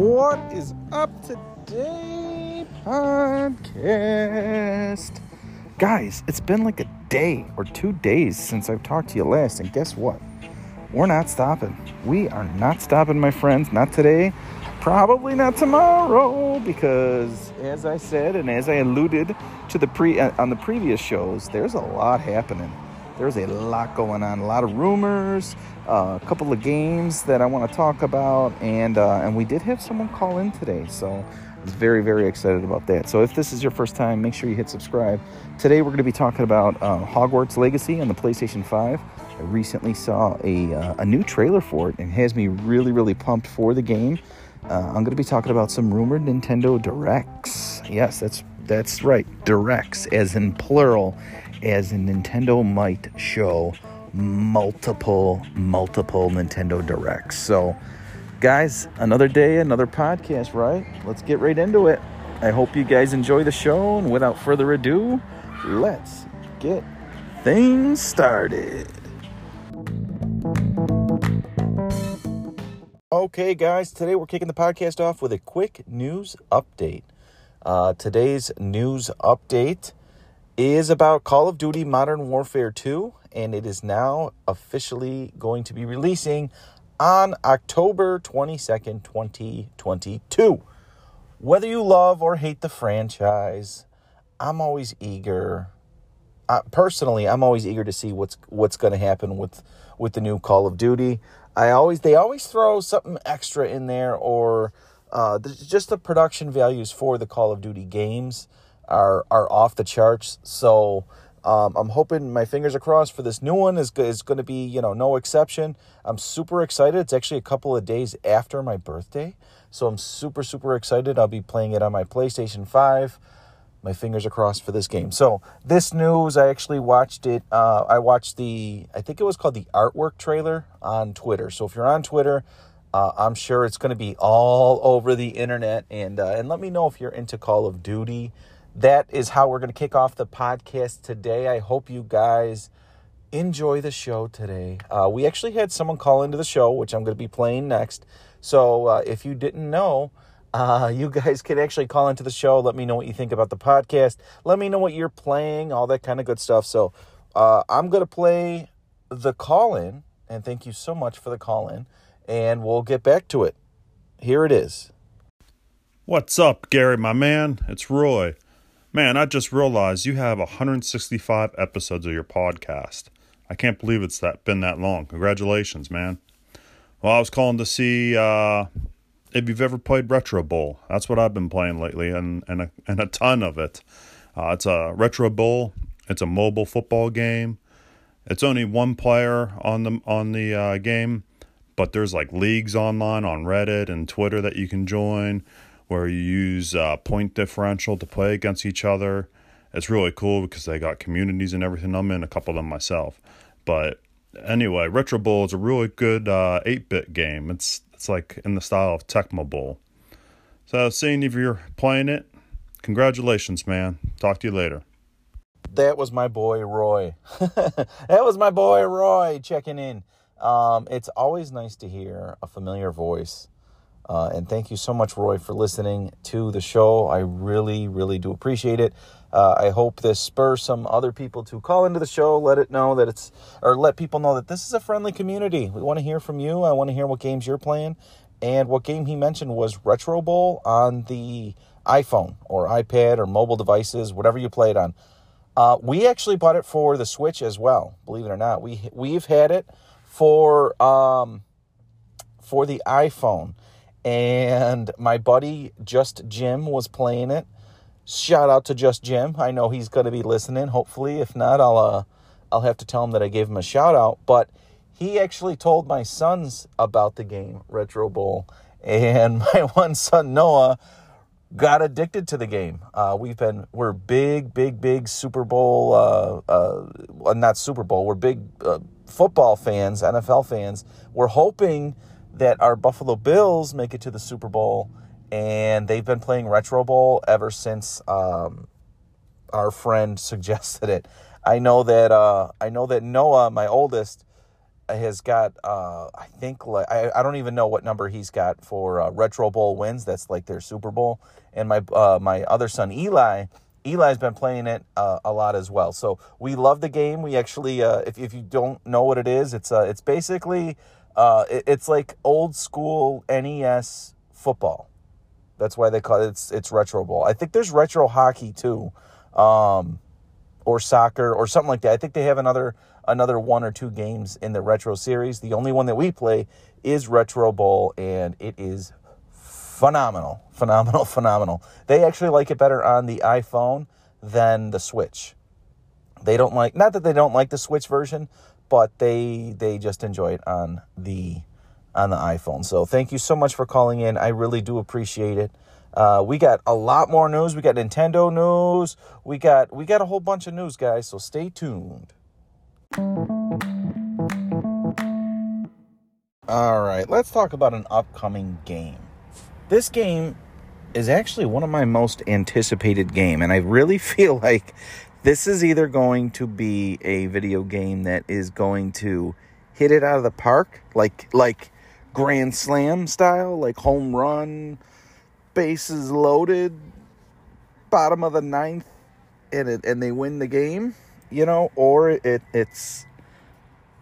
What is up today, podcast? Guys, it's been like a day or two days since I've talked to you last, and guess what? We're not stopping. We are not stopping, my friends. Not today, probably not tomorrow, because as I said and as I alluded to the pre uh, on the previous shows, there's a lot happening. There's a lot going on, a lot of rumors, uh, a couple of games that I want to talk about, and uh, and we did have someone call in today, so I was very very excited about that. So if this is your first time, make sure you hit subscribe. Today we're going to be talking about uh, Hogwarts Legacy on the PlayStation 5. I recently saw a uh, a new trailer for it, and has me really really pumped for the game. Uh, I'm going to be talking about some rumored Nintendo Directs. Yes, that's that's right, Directs, as in plural as in Nintendo might show multiple, multiple Nintendo Directs. So, guys, another day, another podcast, right? Let's get right into it. I hope you guys enjoy the show, and without further ado, let's get things started. Okay, guys, today we're kicking the podcast off with a quick news update. Uh, today's news update is about Call of Duty Modern Warfare 2, and it is now officially going to be releasing on October 22nd, 2022. Whether you love or hate the franchise, I'm always eager. Uh, personally, I'm always eager to see what's what's going to happen with with the new Call of Duty. I always they always throw something extra in there, or uh, just the production values for the Call of Duty games are are off the charts. So um, I'm hoping my fingers are crossed for this new one is is going to be you know no exception. I'm super excited. It's actually a couple of days after my birthday, so I'm super super excited. I'll be playing it on my PlayStation Five. My fingers are crossed for this game. So this news, I actually watched it. Uh, I watched the I think it was called the artwork trailer on Twitter. So if you're on Twitter. Uh, I'm sure it's going to be all over the internet, and uh, and let me know if you're into Call of Duty that is how we're going to kick off the podcast today. I hope you guys enjoy the show today. Uh, we actually had someone call into the show, which I'm going to be playing next. So uh, if you didn't know, uh, you guys can actually call into the show. Let me know what you think about the podcast. Let me know what you're playing, all that kind of good stuff. So uh, I'm going to play the call in, and thank you so much for the call in, and we'll get back to it. Here it is. What's up, Gary, my man? It's Roy. Man, I just realized you have 165 episodes of your podcast. I can't believe it's that been that long. Congratulations, man. Well, I was calling to see uh, if you've ever played Retro Bowl. That's what I've been playing lately, and and a, and a ton of it. Uh, it's a Retro Bowl. It's a mobile football game. It's only one player on the on the uh, game, but there's like leagues online on Reddit and Twitter that you can join where you use uh, point differential to play against each other. It's really cool because they got communities and everything. I'm in a couple of them myself. But anyway, Retro Bowl is a really good uh, 8-bit game. It's it's like in the style of Tecmo Bowl. So seeing if you're playing it, congratulations, man. Talk to you later. That was my boy Roy. that was my boy Roy checking in. Um, it's always nice to hear a familiar voice uh, and thank you so much, Roy, for listening to the show. I really, really do appreciate it. Uh, I hope this spurs some other people to call into the show, let it know that it's, or let people know that this is a friendly community. We want to hear from you. I want to hear what games you're playing. And what game he mentioned was Retro Bowl on the iPhone or iPad or mobile devices, whatever you play it on. Uh, we actually bought it for the Switch as well. Believe it or not, we we've had it for um, for the iPhone and my buddy Just Jim was playing it. Shout out to Just Jim. I know he's going to be listening. Hopefully, if not, I'll uh, I'll have to tell him that I gave him a shout out. But he actually told my sons about the game Retro Bowl, and my one son Noah got addicted to the game. Uh, we've been we're big, big, big Super Bowl. Uh, uh, not Super Bowl. We're big uh, football fans, NFL fans. We're hoping that our Buffalo Bills make it to the Super Bowl, and they've been playing Retro Bowl ever since um, our friend suggested it. I know that uh, I know that Noah, my oldest, has got uh, I think like I, I don't even know what number he's got for uh, Retro Bowl wins. That's like their Super Bowl. And my uh, my other son Eli, Eli's been playing it uh, a lot as well. So we love the game. We actually, uh, if if you don't know what it is, it's uh, it's basically uh, it, it's like old school NES football. That's why they call it it's it's retro bowl. I think there's retro hockey too. Um, or soccer or something like that. I think they have another another one or two games in the retro series. The only one that we play is Retro Bowl, and it is phenomenal, phenomenal, phenomenal. They actually like it better on the iPhone than the Switch. They don't like not that they don't like the Switch version, but they they just enjoy it on the on the iPhone. So thank you so much for calling in. I really do appreciate it. Uh, we got a lot more news. We got Nintendo news. We got we got a whole bunch of news, guys. So stay tuned. All right, let's talk about an upcoming game. This game is actually one of my most anticipated game, and I really feel like this is either going to be a video game that is going to hit it out of the park, like like grand slam style, like home run bases loaded, bottom of the ninth, and it, and they win the game, you know, or it it's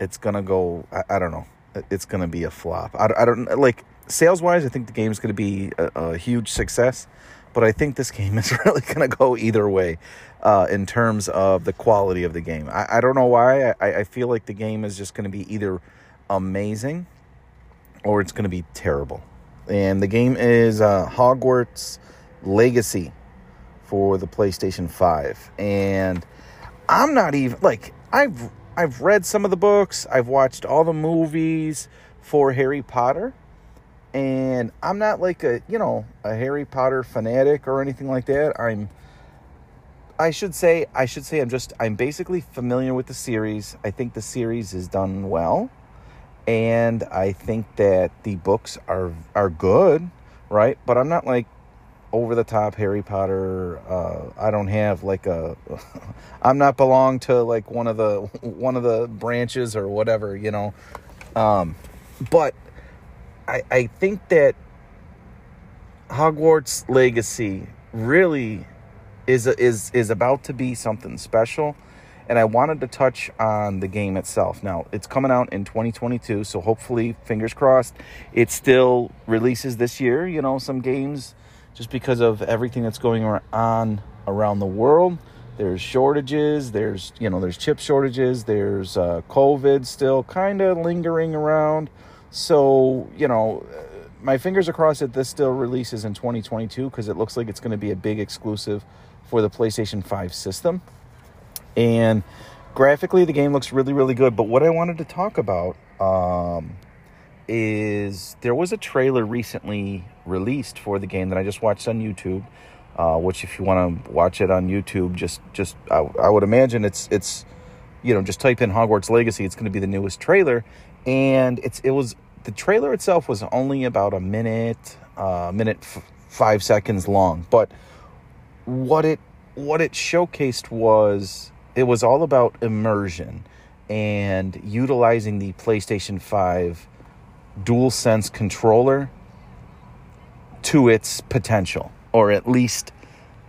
it's gonna go. I, I don't know. It's gonna be a flop. I, I don't like sales wise. I think the game's gonna be a, a huge success, but I think this game is really gonna go either way. Uh, in terms of the quality of the game, I, I don't know why. I, I feel like the game is just going to be either amazing or it's going to be terrible and the game is uh, Hogwarts Legacy for the PlayStation 5. And I'm not even like I've I've read some of the books, I've watched all the movies for Harry Potter, and I'm not like a, you know, a Harry Potter fanatic or anything like that. I'm I should say I should say I'm just I'm basically familiar with the series. I think the series is done well and I think that the books are are good, right? But I'm not like over the top Harry Potter. Uh, I don't have like a. I'm not belong to like one of the one of the branches or whatever, you know. Um, but I I think that Hogwarts Legacy really is is is about to be something special and I wanted to touch on the game itself. Now, it's coming out in 2022, so hopefully, fingers crossed, it still releases this year. You know, some games, just because of everything that's going on around the world, there's shortages, there's, you know, there's chip shortages, there's uh, COVID still kind of lingering around. So, you know, my fingers are crossed that this still releases in 2022 because it looks like it's going to be a big exclusive for the PlayStation 5 system. And graphically, the game looks really, really good. But what I wanted to talk about um, is there was a trailer recently released for the game that I just watched on YouTube. Uh, which, if you want to watch it on YouTube, just just I, I would imagine it's it's you know just type in Hogwarts Legacy. It's going to be the newest trailer, and it's it was the trailer itself was only about a minute, uh, minute f- five seconds long. But what it what it showcased was it was all about immersion and utilizing the PlayStation 5 Dual Sense controller to its potential, or at least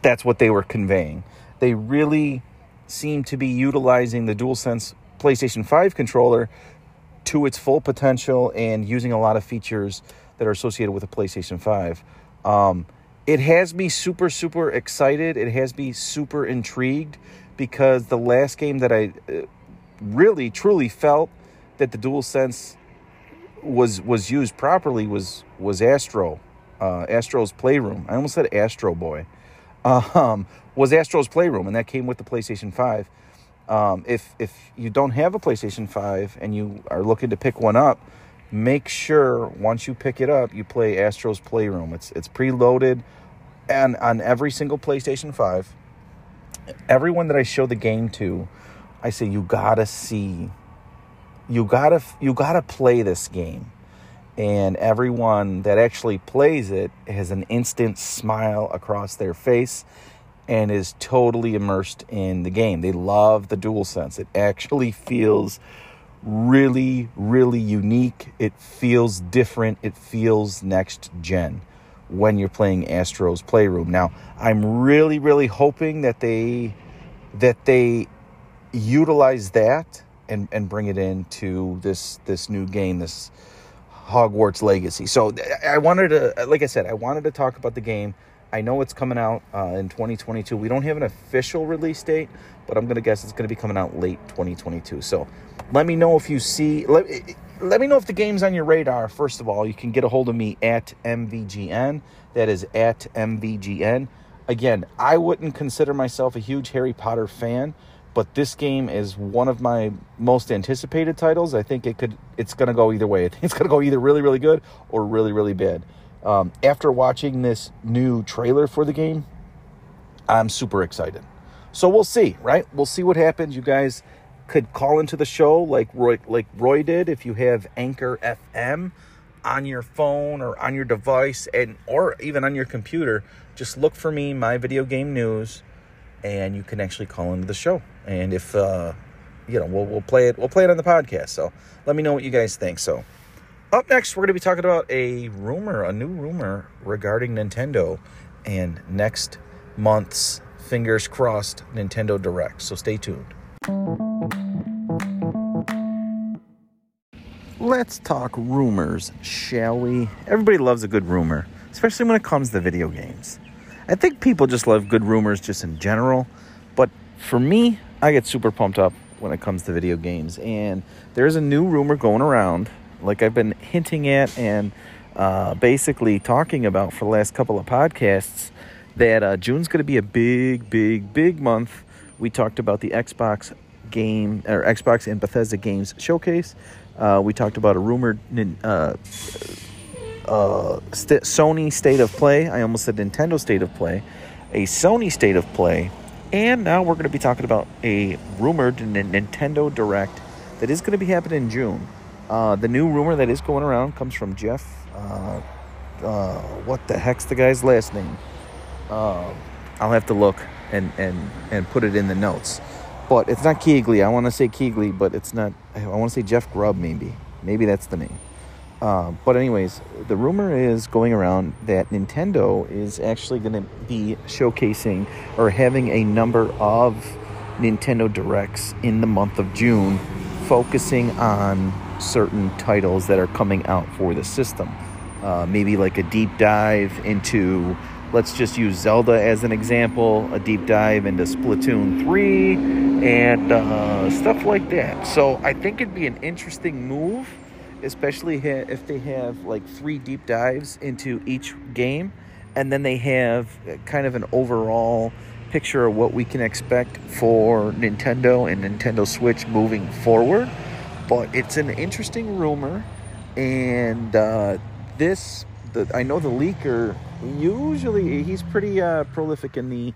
that's what they were conveying. They really seem to be utilizing the Dual Sense PlayStation 5 controller to its full potential and using a lot of features that are associated with the PlayStation 5. Um, it has me super, super excited. It has me super intrigued because the last game that I uh, really truly felt that the dual sense was was used properly was was Astro, uh, Astro's Playroom. I almost said Astro Boy. Um, was Astro's Playroom, and that came with the PlayStation Five. Um, if if you don't have a PlayStation Five and you are looking to pick one up, make sure once you pick it up, you play Astro's Playroom. It's it's preloaded, and on every single PlayStation Five. Everyone that I show the game to, I say you gotta see, you gotta you gotta play this game, and everyone that actually plays it has an instant smile across their face, and is totally immersed in the game. They love the dual sense. It actually feels really, really unique. It feels different. It feels next gen when you're playing Astro's Playroom. Now, I'm really, really hoping that they that they utilize that and, and bring it into this this new game, this Hogwarts Legacy. So I wanted to, like I said, I wanted to talk about the game. I know it's coming out uh, in 2022. We don't have an official release date, but I'm gonna guess it's gonna be coming out late 2022. So let me know if you see. Let, let me know if the game's on your radar. First of all, you can get a hold of me at MVGN. That is at MVGN. Again, I wouldn't consider myself a huge Harry Potter fan, but this game is one of my most anticipated titles. I think it could it's going to go either way. I think it's going to go either really really good or really really bad. Um, after watching this new trailer for the game, I'm super excited. So we'll see, right? We'll see what happens. You guys could call into the show like Roy like Roy did if you have Anchor FM on your phone or on your device and or even on your computer. Just look for me, my video game news, and you can actually call into the show. And if uh, you know, we'll we'll play it. We'll play it on the podcast. So let me know what you guys think. So up next, we're going to be talking about a rumor, a new rumor regarding Nintendo, and next month's fingers crossed Nintendo Direct. So stay tuned. Let's talk rumors, shall we? Everybody loves a good rumor, especially when it comes to video games. I think people just love good rumors just in general, but for me, I get super pumped up when it comes to video games. And there's a new rumor going around, like I've been hinting at and uh, basically talking about for the last couple of podcasts, that uh, June's going to be a big, big, big month. We talked about the Xbox game or Xbox and Bethesda games showcase. Uh, we talked about a rumored uh, uh, st- Sony state of play. I almost said Nintendo state of play. A Sony state of play. And now we're going to be talking about a rumored Nintendo Direct that is going to be happening in June. Uh, the new rumor that is going around comes from Jeff. Uh, uh, what the heck's the guy's last name? Um, I'll have to look and, and, and put it in the notes but it's not Keighley. I want to say Keighley, but it's not. I want to say Jeff Grubb, maybe. Maybe that's the name. Uh, but anyways, the rumor is going around that Nintendo is actually going to be showcasing or having a number of Nintendo Directs in the month of June, focusing on certain titles that are coming out for the system. Uh, maybe like a deep dive into let's just use Zelda as an example, a deep dive into Splatoon 3, and uh, stuff like that. So I think it'd be an interesting move, especially if they have like three deep dives into each game, and then they have kind of an overall picture of what we can expect for Nintendo and Nintendo Switch moving forward. But it's an interesting rumor, and uh, this, the, I know the leaker usually he's pretty uh, prolific in the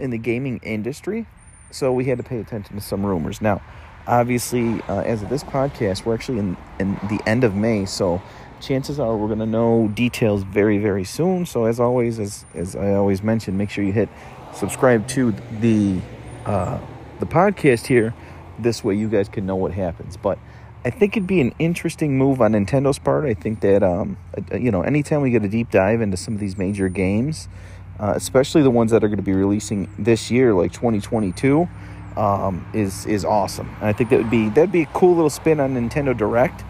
in the gaming industry, so we had to pay attention to some rumors. Now, obviously, uh, as of this podcast, we're actually in in the end of May, so chances are we're going to know details very very soon. So as always, as as I always mention, make sure you hit subscribe to the uh, the podcast here. This way, you guys can know what happens, but. I think it'd be an interesting move on Nintendo's part. I think that um, uh, you know, anytime we get a deep dive into some of these major games, uh, especially the ones that are going to be releasing this year, like 2022, um, is is awesome. And I think that would be that'd be a cool little spin on Nintendo Direct,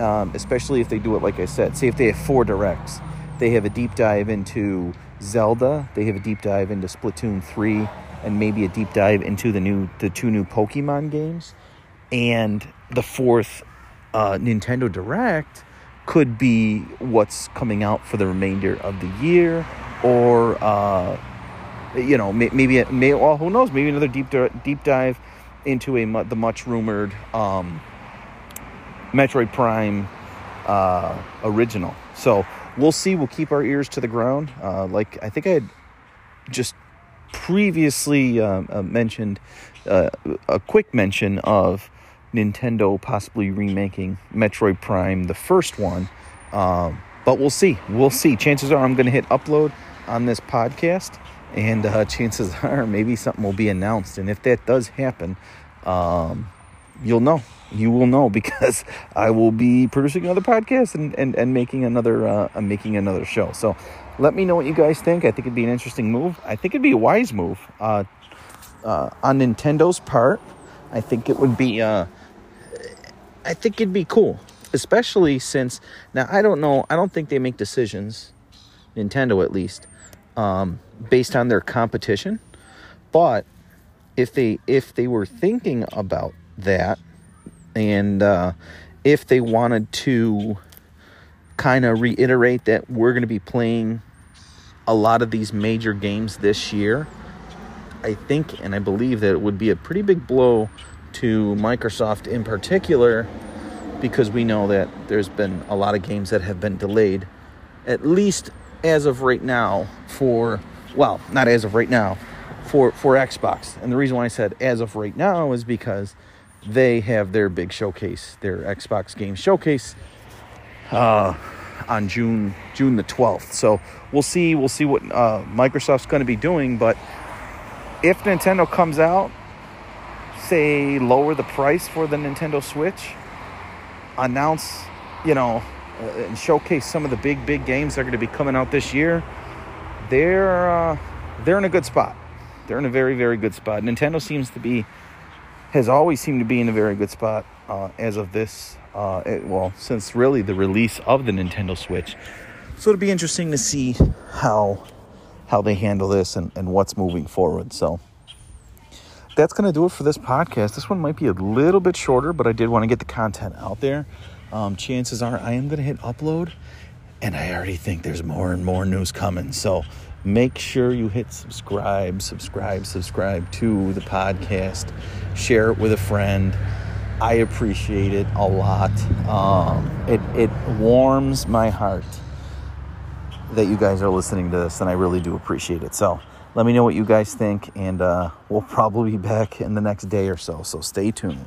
um, especially if they do it like I said. Say if they have four directs, they have a deep dive into Zelda, they have a deep dive into Splatoon 3, and maybe a deep dive into the new the two new Pokemon games and the fourth uh, Nintendo Direct could be what's coming out for the remainder of the year, or uh, you know, maybe, maybe well, who knows? Maybe another deep deep dive into a the much rumored um, Metroid Prime uh, original. So we'll see. We'll keep our ears to the ground. Uh, like I think I had just previously uh, uh, mentioned uh, a quick mention of Nintendo possibly remaking Metroid Prime, the first one. Um, but we'll see. We'll see. Chances are I'm going to hit upload on this podcast, and uh, chances are maybe something will be announced. And if that does happen, um, you'll know. You will know because I will be producing another podcast and, and, and making another uh, making another show. So let me know what you guys think. I think it'd be an interesting move. I think it'd be a wise move uh, uh, on Nintendo's part. I think it would be. Uh, I think it'd be cool, especially since now I don't know. I don't think they make decisions, Nintendo at least, um, based on their competition. But if they if they were thinking about that, and uh, if they wanted to kind of reiterate that we're going to be playing a lot of these major games this year, I think and I believe that it would be a pretty big blow to Microsoft in particular because we know that there's been a lot of games that have been delayed, at least as of right now, for, well, not as of right now, for, for Xbox. And the reason why I said as of right now is because they have their big showcase, their Xbox game showcase. Uh, on June June the 12th. So we'll see we'll see what uh, Microsoft's going to be doing. But if Nintendo comes out, say lower the price for the Nintendo Switch, announce you know uh, and showcase some of the big big games that are going to be coming out this year, they're uh, they're in a good spot. They're in a very very good spot. Nintendo seems to be has always seemed to be in a very good spot uh, as of this uh, it, well, since really the release of the Nintendo Switch. So it'll be interesting to see how how they handle this and, and what's moving forward. So that's going to do it for this podcast. This one might be a little bit shorter, but I did want to get the content out there. Um, chances are I am going to hit upload, and I already think there's more and more news coming. So make sure you hit subscribe, subscribe, subscribe to the podcast, share it with a friend. I appreciate it a lot. Um, it, it warms my heart that you guys are listening to this, and I really do appreciate it. So let me know what you guys think, and uh, we'll probably be back in the next day or so. So stay tuned.